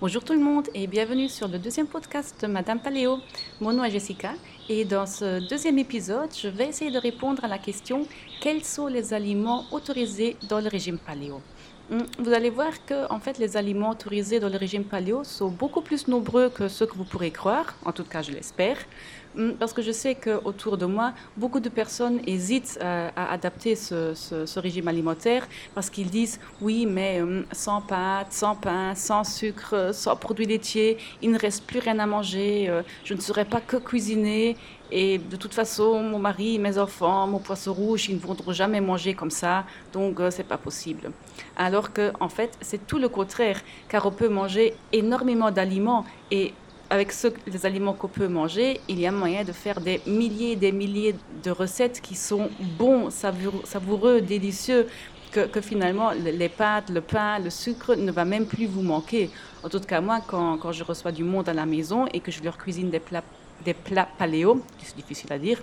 Bonjour tout le monde et bienvenue sur le deuxième podcast de Madame Paléo. Mon nom est Jessica et dans ce deuxième épisode, je vais essayer de répondre à la question quels sont les aliments autorisés dans le régime paléo? Vous allez voir que en fait, les aliments autorisés dans le régime paléo sont beaucoup plus nombreux que ceux que vous pourrez croire, en tout cas je l'espère. Mm, parce que je sais qu'autour de moi, beaucoup de personnes hésitent euh, à, adapter ce, régime alimentaire parce qu'ils disent oui, mais mm, sans pâtes, sans pain, sans sucre, sans produits laitiers, il ne reste plus rien à manger, euh, je ne saurais pas que cuisiner. Et de toute façon, mon mari, mes enfants, mon poisson rouge, ils ne voudront jamais manger comme ça, donc ce euh, c'est pas possible. Alors que, en fait, c'est tout le contraire, car on peut manger énormément d'aliments et avec les aliments qu'on peut manger, il y a moyen de faire des milliers et des milliers de recettes qui sont bons, savoureux, délicieux, que, finalement les pâtes, le pain, le sucre ne va même plus vous manquer. En tout cas, moi, quand, quand je reçois du monde à la maison et que je leur cuisine des plats, des plats paléo, c'est difficile à dire,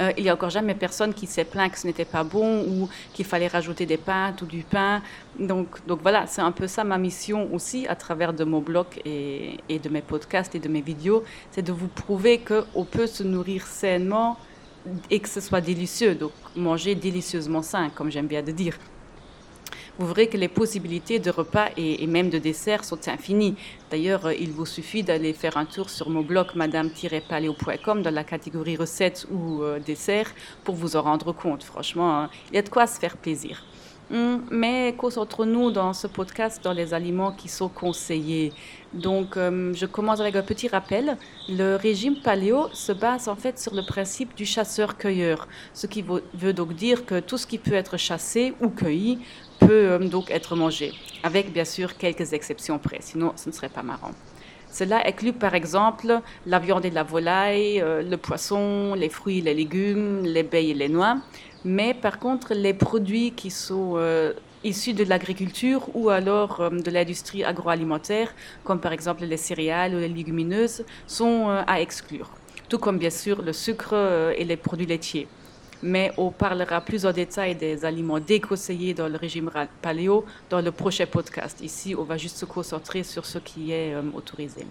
euh, il n'y a encore jamais personne qui s'est plaint que ce n'était pas bon ou qu'il fallait rajouter des pâtes ou du pain. Donc, donc voilà, c'est un peu ça ma mission aussi à travers de mon blog et, et de mes podcasts et de mes vidéos, c'est de vous prouver qu'on peut se nourrir sainement et que ce soit délicieux. Donc manger délicieusement sain, comme j'aime bien de dire vous verrez que les possibilités de repas et, même de desserts sont infinies. D'ailleurs, euh, il vous suffit d'aller faire un tour sur mon blog madame-paléo.com dans la catégorie recettes ou euh, desserts pour vous en rendre compte. Franchement, hein, il y a de quoi se faire plaisir. Hum, mais concentrons-nous dans ce podcast dans les aliments qui sont conseillés. Donc, hum, je commence avec un petit rappel. Le régime paléo se base en fait sur le principe du chasseur-cueilleur, ce qui veut donc dire que tout ce qui peut être chassé ou cueilli peut hum, donc être mangé, avec bien sûr quelques exceptions près, sinon ce ne serait pas marrant. Cela inclut par exemple la viande et la volaille, euh, le poisson, les fruits, les légumes, les baies et les noix, mais par contre, les produits qui sont euh, issus de l'agriculture ou alors euh, de l'industrie agroalimentaire, comme par exemple les céréales ou les légumineuses, sont euh, à exclure. Tout comme bien sûr le sucre et les produits laitiers. Mais on parlera plus en détail des aliments déconseillés dans le régime paléo dans le prochain podcast. Ici, on va juste se concentrer sur ce qui est autorisé.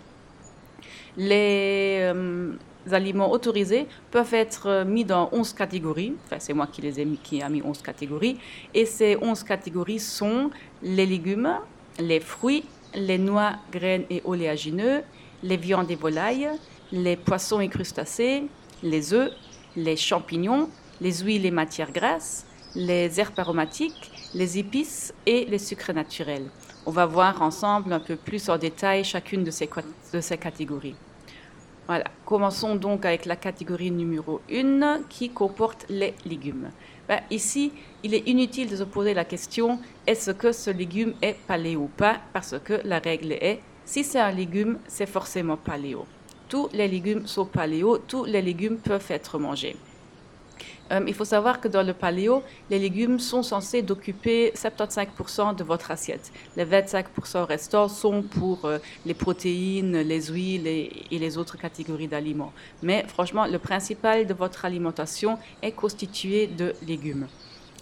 Les aliments autorisés peuvent être euh, mis dans 11 catégories. Enfin, c'est moi qui les ai mis, qui a mis 11 catégories. Et ces 11 catégories sont les légumes, les fruits, les noix, graines et oléagineux, les viandes et volailles, les poissons et crustacés, les œufs, les champignons, les huiles et matières grasses, les herbes aromatiques, les épices et les sucres naturels. On va voir ensemble un peu plus en détail chacune de ces, catégories. Voilà, commençons donc avec la catégorie numéro 1 qui comporte les légumes. Ben, ici, il est inutile de se poser la question est-ce que ce légume est paléo ou pas? Parce que la règle est si c'est un légume, c'est forcément paléo. Tous les légumes sont paléo, tous les légumes peuvent être mangés. Euh, il faut savoir que dans le paléo, les légumes sont censés d'occuper 75% de votre assiette. Les 25% restants sont pour euh, les protéines, les huiles et, les autres catégories d'aliments. Mais franchement, le principal de votre alimentation est constitué de légumes.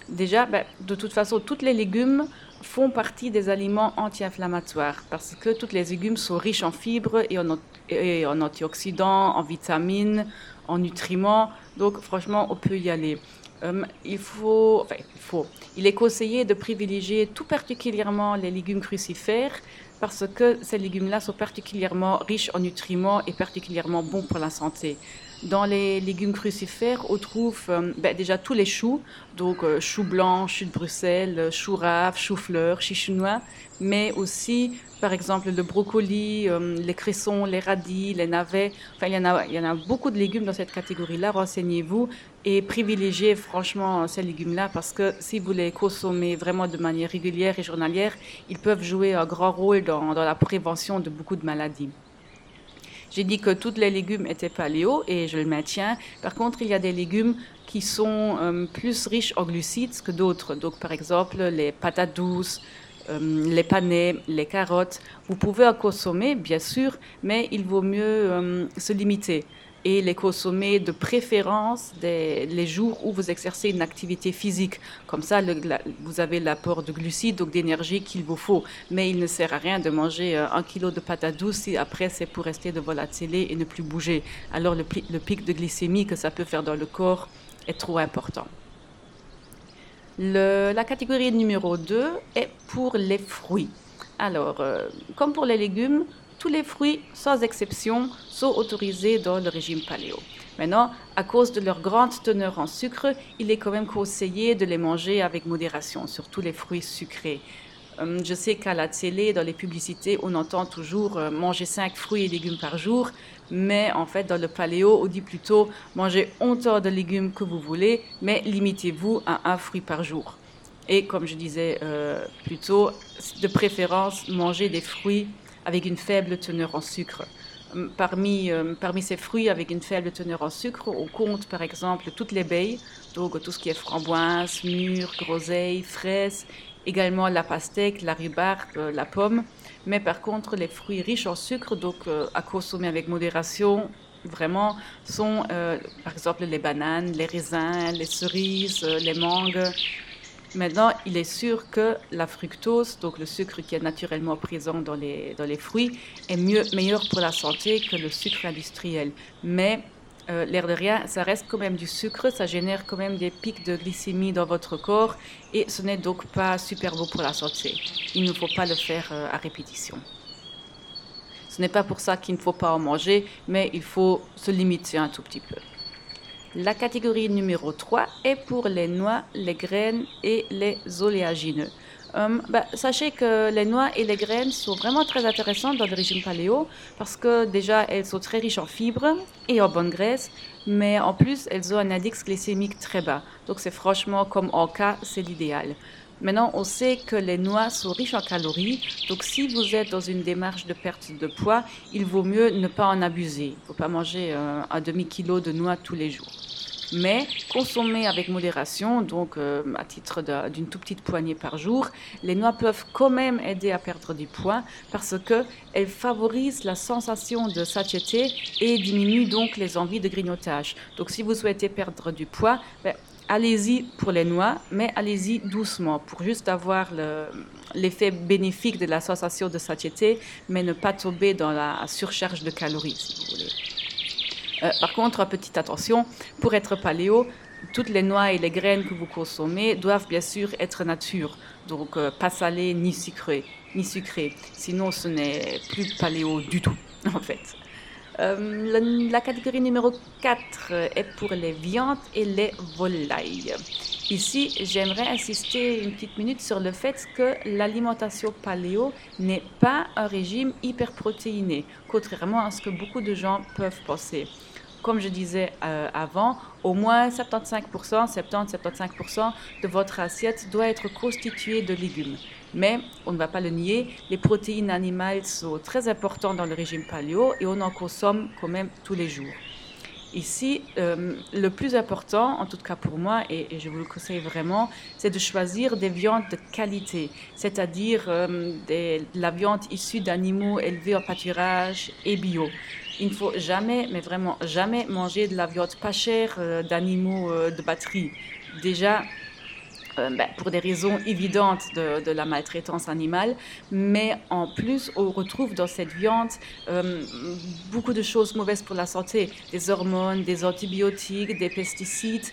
Déjà, ben, de toute façon, tous les légumes font partie des aliments anti-inflammatoires parce que tous les légumes sont riches en fibres et en, et en antioxydants, en vitamines, en nutriments. Donc franchement, on peut y aller. Euh, il faut, enfin, il faut, il est conseillé de privilégier tout particulièrement les légumes crucifères parce que ces légumes-là sont particulièrement riches en nutriments et particulièrement bons pour la santé. Dans les légumes crucifères, on trouve euh, ben, déjà tous les choux, donc euh, choux blancs, choux de Bruxelles, choux rave, choux fleurs, chichounois, mais aussi par exemple le brocoli, euh, les cressons, les radis, les navets. Enfin, il y en a, beaucoup de légumes dans cette catégorie-là. Renseignez-vous et privilégiez franchement ces légumes-là parce que si vous les consommez vraiment de manière régulière et journalière, ils peuvent jouer un grand rôle dans la prévention de beaucoup de maladies. J'ai dit que tous les légumes étaient paléo et je le maintiens. Par contre, il y a des légumes qui sont euh, plus riches en glucides que d'autres. Donc, par exemple, les patates douces, euh, les panais, les carottes. Vous pouvez en consommer, bien sûr, mais il vaut mieux euh, se limiter. Et les consommer de préférence les jours où vous exercez une activité physique. Comme ça, vous avez l'apport de glucides, donc d'énergie qu'il vous faut. Mais il ne sert à rien de manger euh, un kilo de patates douces si après c'est pour rester devant la télé et ne plus bouger. Alors le, le pic de glycémie que ça peut faire dans le corps est trop important. la catégorie numéro 2 est pour les fruits. Alors, euh, comme pour les légumes, tous les fruits, sans exception, sont autorisés dans le régime paléo. Maintenant, à cause de leur grande teneur en sucre, il est quand même conseillé de les manger avec modération, surtout les fruits sucrés. Euh, je sais qu'à la télé, dans les publicités, on entend toujours euh, manger 5 fruits et légumes par jour, mais en fait, dans le paléo, on dit plutôt manger autant de légumes que vous voulez, mais limitez-vous à un fruit par jour. Et comme je disais euh, plus tôt, de préférence, manger des fruits avec une faible teneur en sucre. Parmi, euh, parmi ces fruits avec une faible teneur en sucre, on compte par exemple toutes les baies, donc tout ce qui est framboise, mûre, groseille, fraise, également la pastèque, la rhubarbe, euh, la pomme. Mais par contre, les fruits riches en sucre, donc euh, à consommer avec modération, vraiment, sont par exemple les bananes, les raisins, les cerises, les mangues, Maintenant, il est sûr que la fructose, donc le sucre qui est naturellement présent dans les, dans les fruits, est mieux, meilleur pour la santé que le sucre industriel. Mais euh, l'air de rien, ça reste quand même du sucre, ça génère quand même des pics de glycémie dans votre corps et ce n'est donc pas super beau pour la santé. Il ne faut pas le faire euh, à répétition. Ce n'est pas pour ça qu'il ne faut pas en manger, mais il faut se limiter un tout petit peu. La catégorie numéro 3 est pour les noix, les graines et les oléagineux. Hum, bah, sachez que les noix et les graines sont vraiment très intéressantes dans le régime paléo parce que déjà elles sont très riches en fibres et en bonne graisse, mais en plus elles ont un index glycémique très bas. Donc c'est franchement comme en cas, c'est l'idéal. Maintenant, on sait que les noix sont riches en calories, donc si vous êtes dans une démarche de perte de poids, il vaut mieux ne pas en abuser. Il ne faut pas manger euh, un demi-kilo de noix tous les jours mais consommer avec modération, donc euh, à titre d'une toute petite poignée par jour, les noix peuvent quand même aider à perdre du poids parce qu'elles favorisent la sensation de satiété et diminuent donc les envies de grignotage. Donc si vous souhaitez perdre du poids, ben, allez-y pour les noix, mais allez-y doucement pour juste avoir l'effet bénéfique de la sensation de satiété, mais ne pas tomber dans la surcharge de calories, si vous voulez. Euh, par contre, petite attention, pour être paléo, toutes les noix et les graines que vous consommez doivent bien sûr être nature, donc euh, pas salées ni sucrées, ni sucrées. Sinon, ce n'est plus paléo du tout, en fait. Euh, la, catégorie numéro 4 est pour les viandes et les volailles. Ici, j'aimerais insister une petite minute sur le fait que l'alimentation paléo n'est pas un régime hyperprotéiné, contrairement à ce que beaucoup de gens peuvent penser comme je disais euh, avant, au moins 75%, 70-75% de votre assiette doit être constituée de légumes. Mais on ne va pas le nier, les protéines animales sont très importantes dans le régime paléo et on en consomme quand même tous les jours. Ici, euh, le plus important, en tout cas pour moi, et, je vous le conseille vraiment, c'est de choisir des viandes de qualité, c'est-à-dire euh, la viande issue d'animaux élevés en pâturage et bio. Il ne faut jamais, mais vraiment jamais manger de la viande pas chère euh, d'animaux de batterie. Déjà, euh, ben, pour des raisons évidentes de, la maltraitance animale, mais en plus, on retrouve dans cette viande beaucoup de choses mauvaises pour la santé, des hormones, des antibiotiques, des pesticides.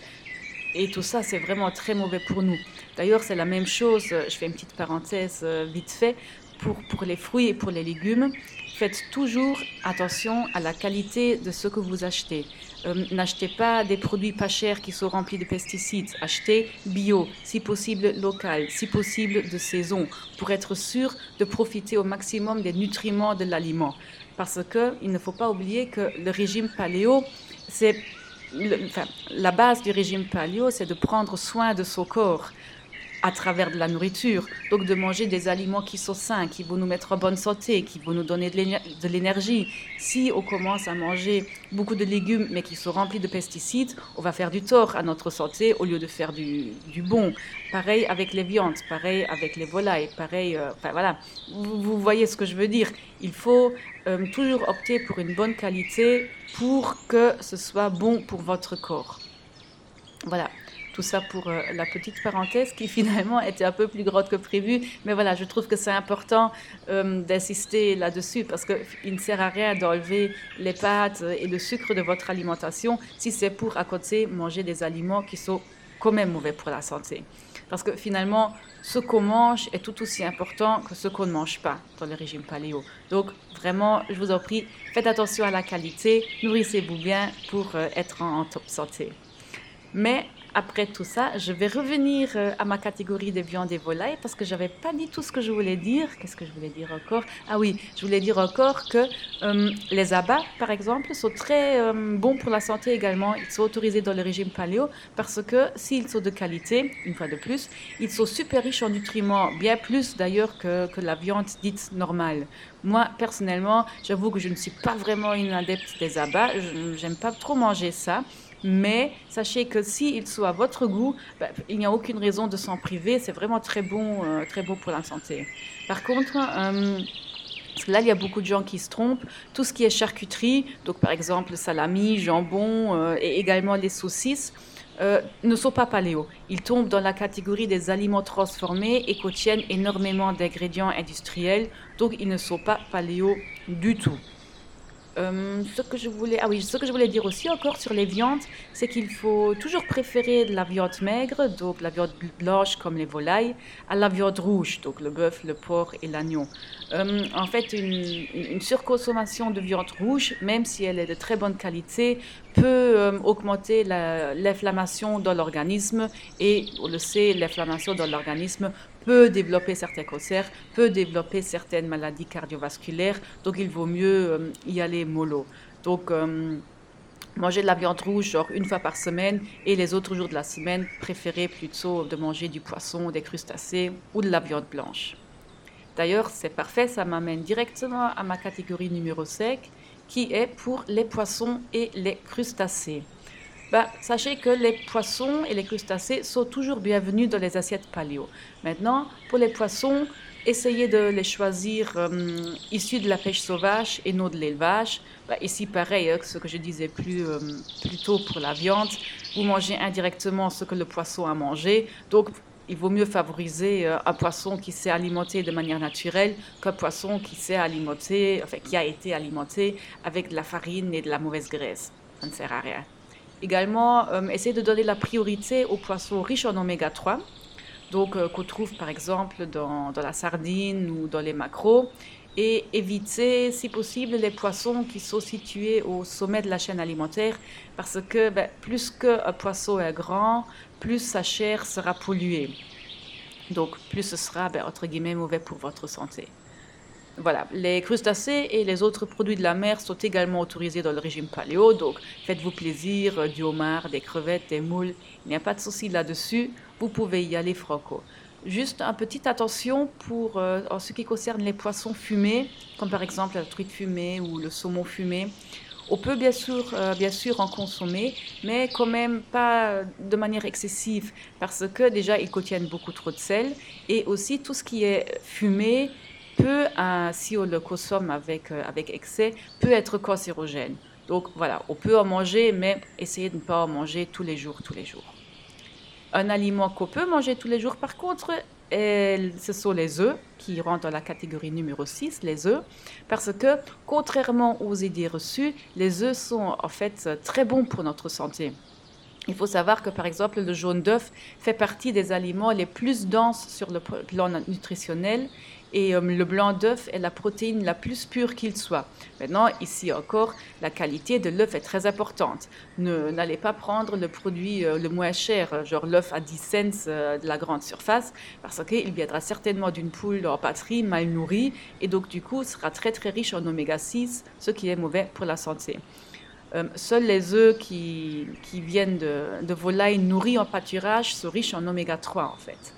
Et tout ça, c'est vraiment très mauvais pour nous. D'ailleurs, c'est la même chose, je fais une petite parenthèse vite fait, pour, pour les fruits et pour les légumes faites toujours attention à la qualité de ce que vous achetez. Euh, n'achetez pas des produits pas chers qui sont remplis de pesticides. Achetez bio, si possible local, si possible de saison, pour être sûr de profiter au maximum des nutriments de l'aliment. Parce qu'il ne faut pas oublier que le régime paléo, c'est enfin, la base du régime paléo, c'est de prendre soin de son corps. À travers de la nourriture. Donc de manger des aliments qui sont sains, qui vont nous mettre en bonne santé, qui vont nous donner de l'énergie. Si on commence à manger beaucoup de légumes mais qui sont remplis de pesticides, on va faire du tort à notre santé au lieu de faire du, bon. Pareil avec les viandes, pareil avec les volailles, pareil, euh, voilà. Vous, voyez ce que je veux dire. Il faut euh, toujours opter pour une bonne qualité pour que ce soit bon pour votre corps. Voilà. Tout ça pour euh, la petite parenthèse qui finalement était un peu plus grande que prévu. Mais voilà, je trouve que c'est important euh, d'insister là-dessus parce qu'il ne sert à rien d'enlever les pâtes et le sucre de votre alimentation si c'est pour à côté manger des aliments qui sont quand même mauvais pour la santé. Parce que finalement, ce qu'on mange est tout aussi important que ce qu'on ne mange pas dans le régime paléo. Donc vraiment, je vous en prie, faites attention à la qualité, nourrissez-vous bien pour euh, être en top santé. Mais après tout ça, je vais revenir euh, à ma catégorie des viandes et volailles parce que j'avais pas dit tout ce que je voulais dire. Qu'est-ce que je voulais dire encore? Ah oui, je voulais dire encore que euh, les abats, par exemple, sont très euh, bons pour la santé également. Ils sont autorisés dans le régime paléo parce que s'ils sont de qualité, une fois de plus, ils sont super riches en nutriments, bien plus d'ailleurs que, que la viande dite normale. Moi, personnellement, j'avoue que je ne suis pas vraiment une adepte des abats. J'aime pas trop manger ça. Mais sachez que s'ils sont à votre goût, bah, il n'y a aucune raison de s'en priver. C'est vraiment très bon, euh, très bon pour la santé. Par contre, euh, là, il y a beaucoup de gens qui se trompent. Tout ce qui est charcuterie, donc par exemple salami, jambon euh, et également les saucisses, ne sont pas paléo. Ils tombent dans la catégorie des aliments transformés et contiennent énormément d'ingrédients industriels, donc ils ne sont pas paléo du tout. Euh, ce que je voulais, ah oui, ce que je voulais dire aussi encore sur les viandes, c'est qu'il faut toujours préférer la viande maigre, donc la viande blanche comme les volailles, à la viande rouge, donc le bœuf, le porc et l'agneau. Euh, en fait, une, une, surconsommation de viande rouge, même si elle est de très bonne qualité, peut euh, augmenter l'inflammation dans l'organisme et on le sait, l'inflammation dans l'organisme peut développer certains cancers, peut développer certaines maladies cardiovasculaires, donc il vaut mieux euh, y aller mollo. Donc euh, manger de la viande rouge genre une fois par semaine et les autres jours de la semaine, préférez plutôt de manger du poisson, des crustacés ou de la viande blanche. D'ailleurs, c'est parfait, ça m'amène directement à ma catégorie numéro 5 qui est pour les poissons et les crustacés. Bah, sachez que les poissons et les crustacés sont toujours bienvenus dans les assiettes paléo. Maintenant, pour les poissons, essayez de les choisir euh, issus de la pêche sauvage et non de l'élevage. Bah, ici, pareil, hein, ce que je disais plus, euh, plus tôt pour la viande, vous mangez indirectement ce que le poisson a mangé. Donc, il vaut mieux favoriser euh, un poisson qui s'est alimenté de manière naturelle qu'un poisson qui s'est alimenté, enfin, qui a été alimenté avec de la farine et de la mauvaise graisse. Ça ne sert à rien. Également, euh, essayer de donner la priorité aux poissons riches en oméga 3, donc euh, qu'on trouve par exemple dans, la sardine ou dans les macros, et éviter, si possible, les poissons qui sont situés au sommet de la chaîne alimentaire, parce que ben, plus qu'un poisson est grand, plus sa chair sera polluée. Donc, plus ce sera, ben, entre guillemets, mauvais pour votre santé. Voilà, les crustacés et les autres produits de la mer sont également autorisés dans le régime paléo, donc faites-vous plaisir, euh, du homard, des crevettes, des moules, il n'y a pas de souci là-dessus, vous pouvez y aller franco. Juste une petite attention pour euh, en ce qui concerne les poissons fumés, comme par exemple la truite fumée ou le saumon fumé. On peut bien sûr, euh, bien sûr en consommer, mais quand même pas de manière excessive, parce que déjà ils contiennent beaucoup trop de sel, et aussi tout ce qui est fumé peut, si on le consomme avec, euh, avec excès, peut être cancérogène. Donc voilà, on peut en manger, mais essayez de ne pas en manger tous les jours, tous les jours. Un aliment qu'on peut manger tous les jours, par contre, ce sont les œufs, qui rentrent dans la catégorie numéro 6, les œufs, parce que contrairement aux idées reçues, les œufs sont en fait très bons pour notre santé. Il faut savoir que par exemple le jaune d'œuf fait partie des aliments les plus denses sur le plan nutritionnel et euh, le blanc d'œuf est la protéine la plus pure qu'il soit. Maintenant, ici encore, la qualité de l'œuf est très importante. N'allez pas prendre le produit euh, le moins cher, genre l'œuf à 10 cents euh, de la grande surface, parce qu'il viendra certainement d'une poule en patrie mal nourrie, et donc du coup sera très très riche en oméga 6, ce qui est mauvais pour la santé. seuls les œufs qui, qui viennent de, de volailles nourries en pâturage sont riches en oméga 3 en fait.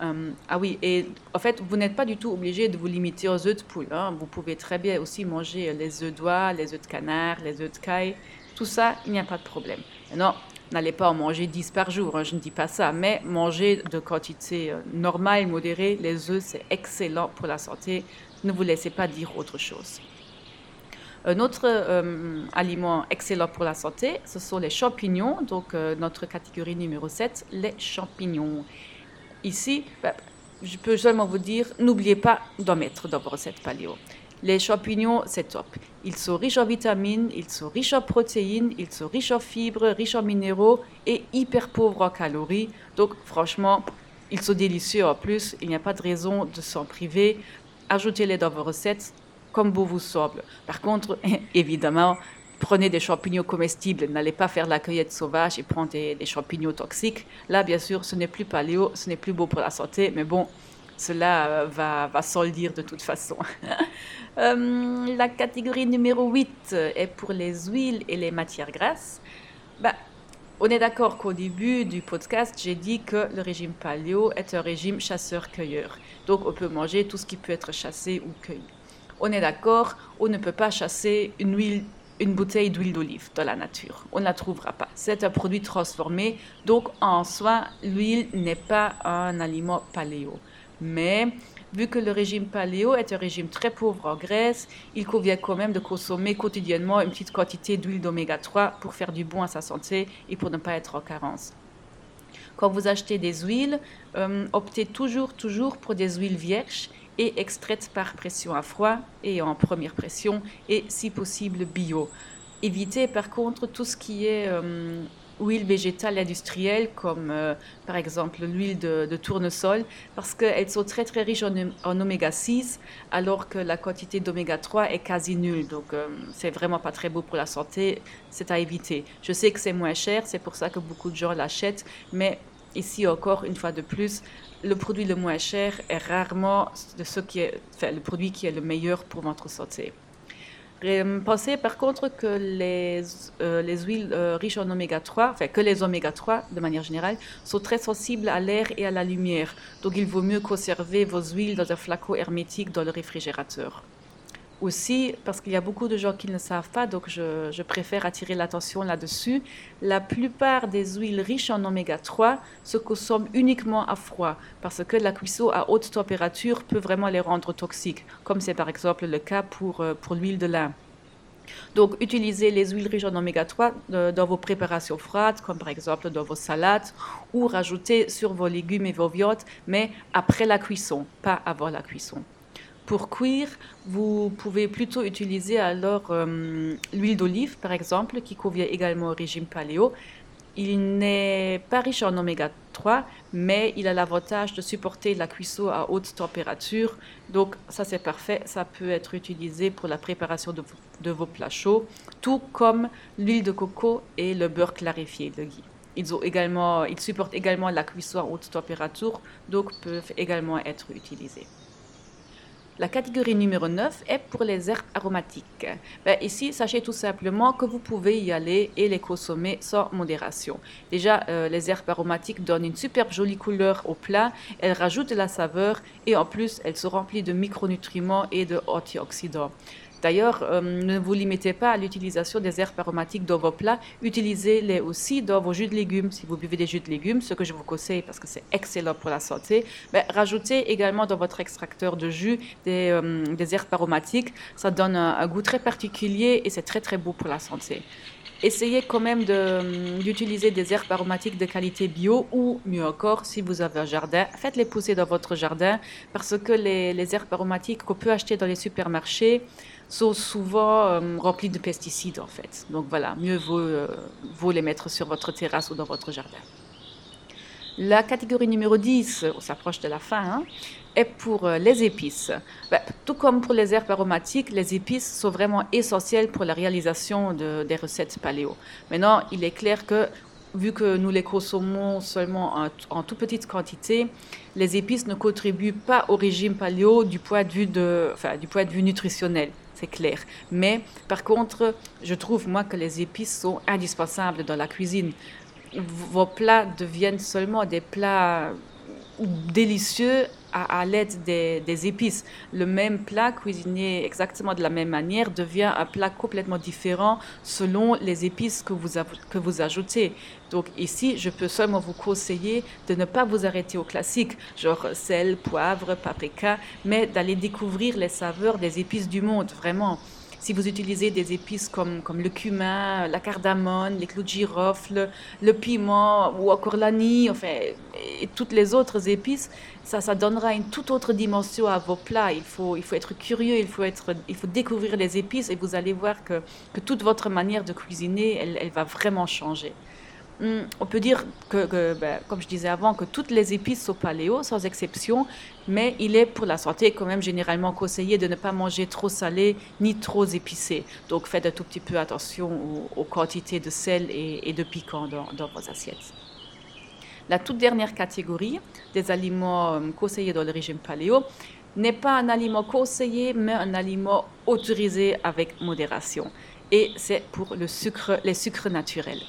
Euh, ah oui, et en fait, vous n'êtes pas du tout obligé de vous limiter aux œufs de poule. hein. Vous pouvez très bien aussi manger les œufs d'oie, les œufs de canard, les œufs de caille. Tout ça, il n'y a pas de problème. Maintenant, n'allez pas en manger 10 par jour, hein, je ne dis pas ça, mais manger de quantité euh, normale, modérée, les œufs, c'est excellent pour la santé. Ne vous laissez pas dire autre chose. Un autre euh, aliment excellent pour la santé, ce sont les champignons. Donc, euh, notre catégorie numéro 7, les champignons. Ici, ben, je peux seulement vous dire, n'oubliez pas d'en mettre dans vos recettes paléo. Les champignons, c'est top. Ils sont riches en vitamines, ils sont riches en protéines, ils sont riches en fibres, riches en minéraux et hyper pauvres en calories. Donc, franchement, ils sont délicieux en plus. Il n'y a pas de raison de s'en priver. Ajoutez-les dans vos recettes comme bon vous semble. Par contre, évidemment, prenez des champignons comestibles. N'allez pas faire la cueillette sauvage et prendre des, champignons toxiques. Là, bien sûr, ce n'est plus paléo, ce n'est plus beau pour la santé, mais bon, cela euh, va, va sans dire de toute façon. Euh, la catégorie numéro 8 est pour les huiles et les matières grasses. Bah, on est d'accord qu'au début du podcast, j'ai dit que le régime paléo est un régime chasseur-cueilleur. Donc on peut manger tout ce qui peut être chassé ou cueilli. On est d'accord, on ne peut pas chasser une huile une bouteille d'huile d'olive dans la nature. On ne la trouvera pas. C'est un produit transformé, donc en soi, l'huile n'est pas un aliment paléo. Mais vu que le régime paléo est un régime très pauvre en graisse, il convient quand même de consommer quotidiennement une petite quantité d'huile d'oméga 3 pour faire du bon à sa santé et pour ne pas être en carence. Quand vous achetez des huiles, euh, optez toujours, toujours pour des huiles vierges et extraites par pression à froid et en première pression et si possible bio. Évitez par contre tout ce qui est euh, huile végétale industrielle comme euh, par exemple l'huile de, tournesol parce qu'elles sont très très riches en, en, oméga 6 alors que la quantité d'oméga 3 est quasi nulle donc euh, c'est vraiment pas très beau pour la santé c'est à éviter je sais que c'est moins cher c'est pour ça que beaucoup de gens l'achètent mais ici encore une fois de plus le produit le moins cher est rarement de qui est le produit qui est le meilleur pour votre santé Pensez par contre que les, euh, les huiles euh, riches en oméga 3, enfin que les oméga 3 de manière générale, sont très sensibles à l'air et à la lumière. Donc il vaut mieux conserver vos huiles dans un flacon hermétique dans le réfrigérateur aussi, parce qu'il y a beaucoup de gens qui ne savent pas, donc je, je préfère attirer l'attention là-dessus, la plupart des huiles riches en oméga 3 se consomment uniquement à froid, parce que la cuisson à haute température peut vraiment les rendre toxiques, comme c'est par exemple le cas pour, euh, pour l'huile de lin. Donc, utilisez les huiles riches en oméga 3 euh, dans vos préparations froides, comme par exemple dans vos salades, ou rajoutez sur vos légumes et vos viandes, mais après la cuisson, pas avant la cuisson. Pour cuire, vous pouvez plutôt utiliser alors euh, l'huile d'olive, par exemple, qui convient également au régime paléo. Il n'est pas riche en oméga 3, mais il a l'avantage de supporter la cuisson à haute température. Donc ça c'est parfait, ça peut être utilisé pour la préparation de, vos plats chauds, tout comme l'huile de coco et le beurre clarifié, le ghee. Ils, ont également, ils supportent également la cuisson à haute température, donc peuvent également être utilisés. La catégorie numéro 9 est pour les herbes aromatiques. Ben, ici, sachez tout simplement que vous pouvez y aller et les consommer sans modération. Déjà, euh, les herbes aromatiques donnent une superbe jolie couleur au plat, elles rajoutent de la saveur et en plus, elles sont remplies de micronutriments et de antioxydants. D'ailleurs, euh, ne vous limitez pas à l'utilisation des herbes aromatiques dans vos plats, utilisez-les aussi dans vos jus de légumes. Si vous buvez des jus de légumes, ce que je vous conseille parce que c'est excellent pour la santé, mais rajoutez également dans votre extracteur de jus des, euh, herbes aromatiques. Ça donne un, goût très particulier et c'est très très beau pour la santé essayez quand même d'utiliser de, des herbes aromatiques de qualité bio ou mieux encore, si vous avez un jardin, faites-les pousser dans votre jardin parce que les herbes aromatiques qu'on peut acheter dans les supermarchés sont souvent euh, remplies de pesticides en fait. Donc voilà, mieux vaut, euh, vaut les mettre sur votre terrasse ou dans votre jardin. La catégorie numéro 10, on s'approche de la fin, hein, est pour euh, les épices. Ben, tout comme pour les herbes aromatiques, les épices sont vraiment essentielles pour la réalisation de, des recettes paléo. Maintenant, il est clair que vu que nous les consommons seulement en, toute petite quantité, les épices ne contribuent pas au régime paléo du point de vue, du point de vue nutritionnel c'est clair. Mais par contre, je trouve moi que les épices sont indispensables dans la cuisine. Vos plats deviennent seulement des plats délicieux à, l'aide des, épices. Le même plat cuisiné exactement de la même manière devient un plat complètement différent selon les épices que vous, que vous ajoutez. Donc ici, je peux seulement vous conseiller de ne pas vous arrêter au classique, genre sel, poivre, paprika, mais d'aller découvrir les saveurs des épices du monde, vraiment. Si vous utilisez des épices comme, comme le cumin, la cardamone, les clous de girofle, le piment ou encore l'anis, enfin, et toutes les autres épices, ça, ça donnera une toute autre dimension à vos plats. Il faut, il faut être curieux, il faut, être, il faut découvrir les épices et vous allez voir que, que toute votre manière de cuisiner, elle, elle va vraiment changer. Hmm, on peut dire que, ben, comme je disais avant, que toutes les épices sont paléo, sans exception, mais il est pour la santé quand même généralement conseillé de ne pas manger trop salé ni trop épicé. Donc faites un tout petit peu attention aux, quantités de sel et, de piquant dans, dans, vos assiettes. La toute dernière catégorie des aliments euh, conseillés dans le régime paléo n'est pas un aliment conseillé, mais un aliment autorisé avec modération. Et c'est pour le sucre, les sucres naturels.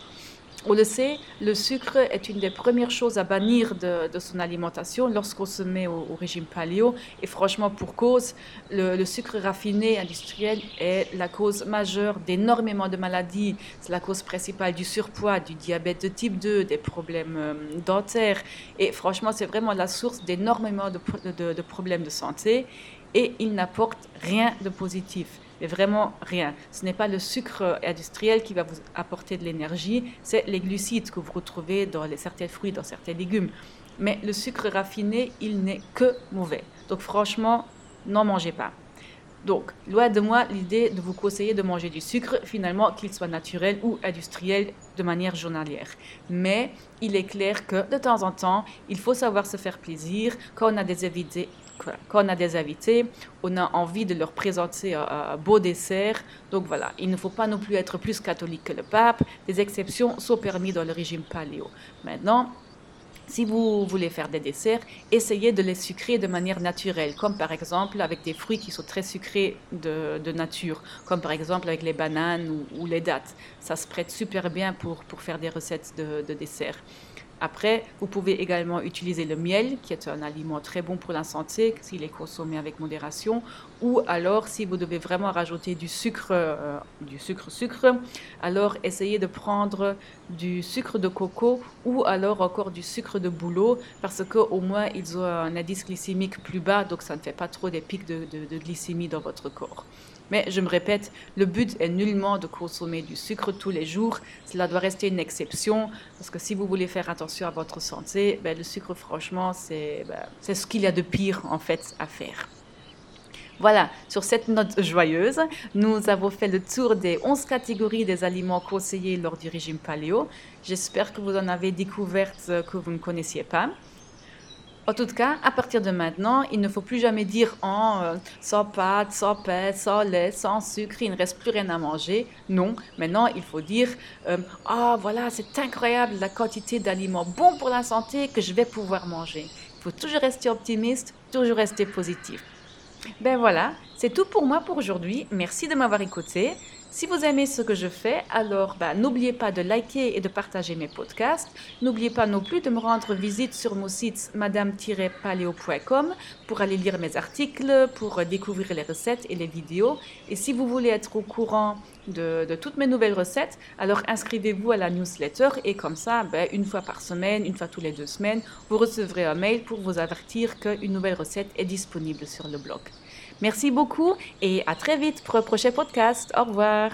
On le sait, le sucre est une des premières choses à bannir de, son alimentation lorsqu'on se met au, régime paléo. Et franchement, pour cause, le, sucre raffiné industriel est la cause majeure d'énormément de maladies. C'est la cause principale du surpoids, du diabète de type 2, des problèmes euh, dentaires. Et franchement, c'est vraiment la source d'énormément de problèmes de santé. Et il n'apporte rien de positif mais vraiment rien. Ce n'est pas le sucre industriel qui va vous apporter de l'énergie, c'est les glucides que vous retrouvez dans certains fruits, dans certains légumes. Mais le sucre raffiné, il n'est que mauvais. Donc franchement, n'en mangez pas. Donc, loin de moi l'idée de vous conseiller de manger du sucre, finalement, qu'il soit naturel ou industriel de manière journalière. Mais il est clair que de temps en temps, il faut savoir se faire plaisir quand on a des invités, quand on a des invités, on a envie de leur présenter un, beau dessert. Donc voilà, il ne faut pas non plus être plus catholique que le pape. Des exceptions sont permises dans le régime paléo. Maintenant, si vous voulez faire des desserts, essayez de les sucrer de manière naturelle, comme par exemple avec des fruits qui sont très sucrés de, nature, comme par exemple avec les bananes ou, les dattes. Ça se prête super bien pour, pour faire des recettes de, de desserts. Après, vous pouvez également utiliser le miel, qui est un aliment très bon pour la santé s'il est consommé avec modération. Ou alors, si vous devez vraiment rajouter du sucre, euh, du sucre sucre, alors essayez de prendre du sucre de coco ou alors encore du sucre de bouleau, parce qu'au moins ils ont un indice glycémique plus bas, donc ça ne fait pas trop des pics de glycémie dans votre corps. Mais je me répète, le but est nullement de consommer du sucre tous les jours. Cela doit rester une exception parce que si vous voulez faire attention à votre santé, ben, le sucre, franchement, c'est ben, ce qu'il y a de pire en fait à faire. Voilà, sur cette note joyeuse, nous avons fait le tour des 11 catégories des aliments conseillés lors du régime paléo. J'espère que vous en avez découvert que vous ne connaissiez pas. En tout cas, à partir de maintenant, il ne faut plus jamais dire en oh, sans pâte, sans pain, sans lait, sans sucre, il ne reste plus rien à manger. Non, maintenant il faut dire euh, ah voilà, c'est incroyable la quantité d'aliments bons pour la santé que je vais pouvoir manger. Il faut toujours rester optimiste, toujours rester positif. Ben voilà, c'est tout pour moi pour aujourd'hui. Merci de m'avoir écouté. Si vous aimez ce que je fais, alors bah, n'oubliez pas de liker et de partager mes podcasts. N'oubliez pas non plus de me rendre visite sur mon site madame-paleo.com pour aller lire mes articles, pour découvrir les recettes et les vidéos. Et si vous voulez être au courant de, toutes mes nouvelles recettes, alors inscrivez-vous à la newsletter et comme ça, bah, une fois par semaine, une fois tous les deux semaines, vous recevrez un mail pour vous avertir qu'une nouvelle recette est disponible sur le blog. Merci beaucoup et à très vite pour un prochain podcast. Au revoir.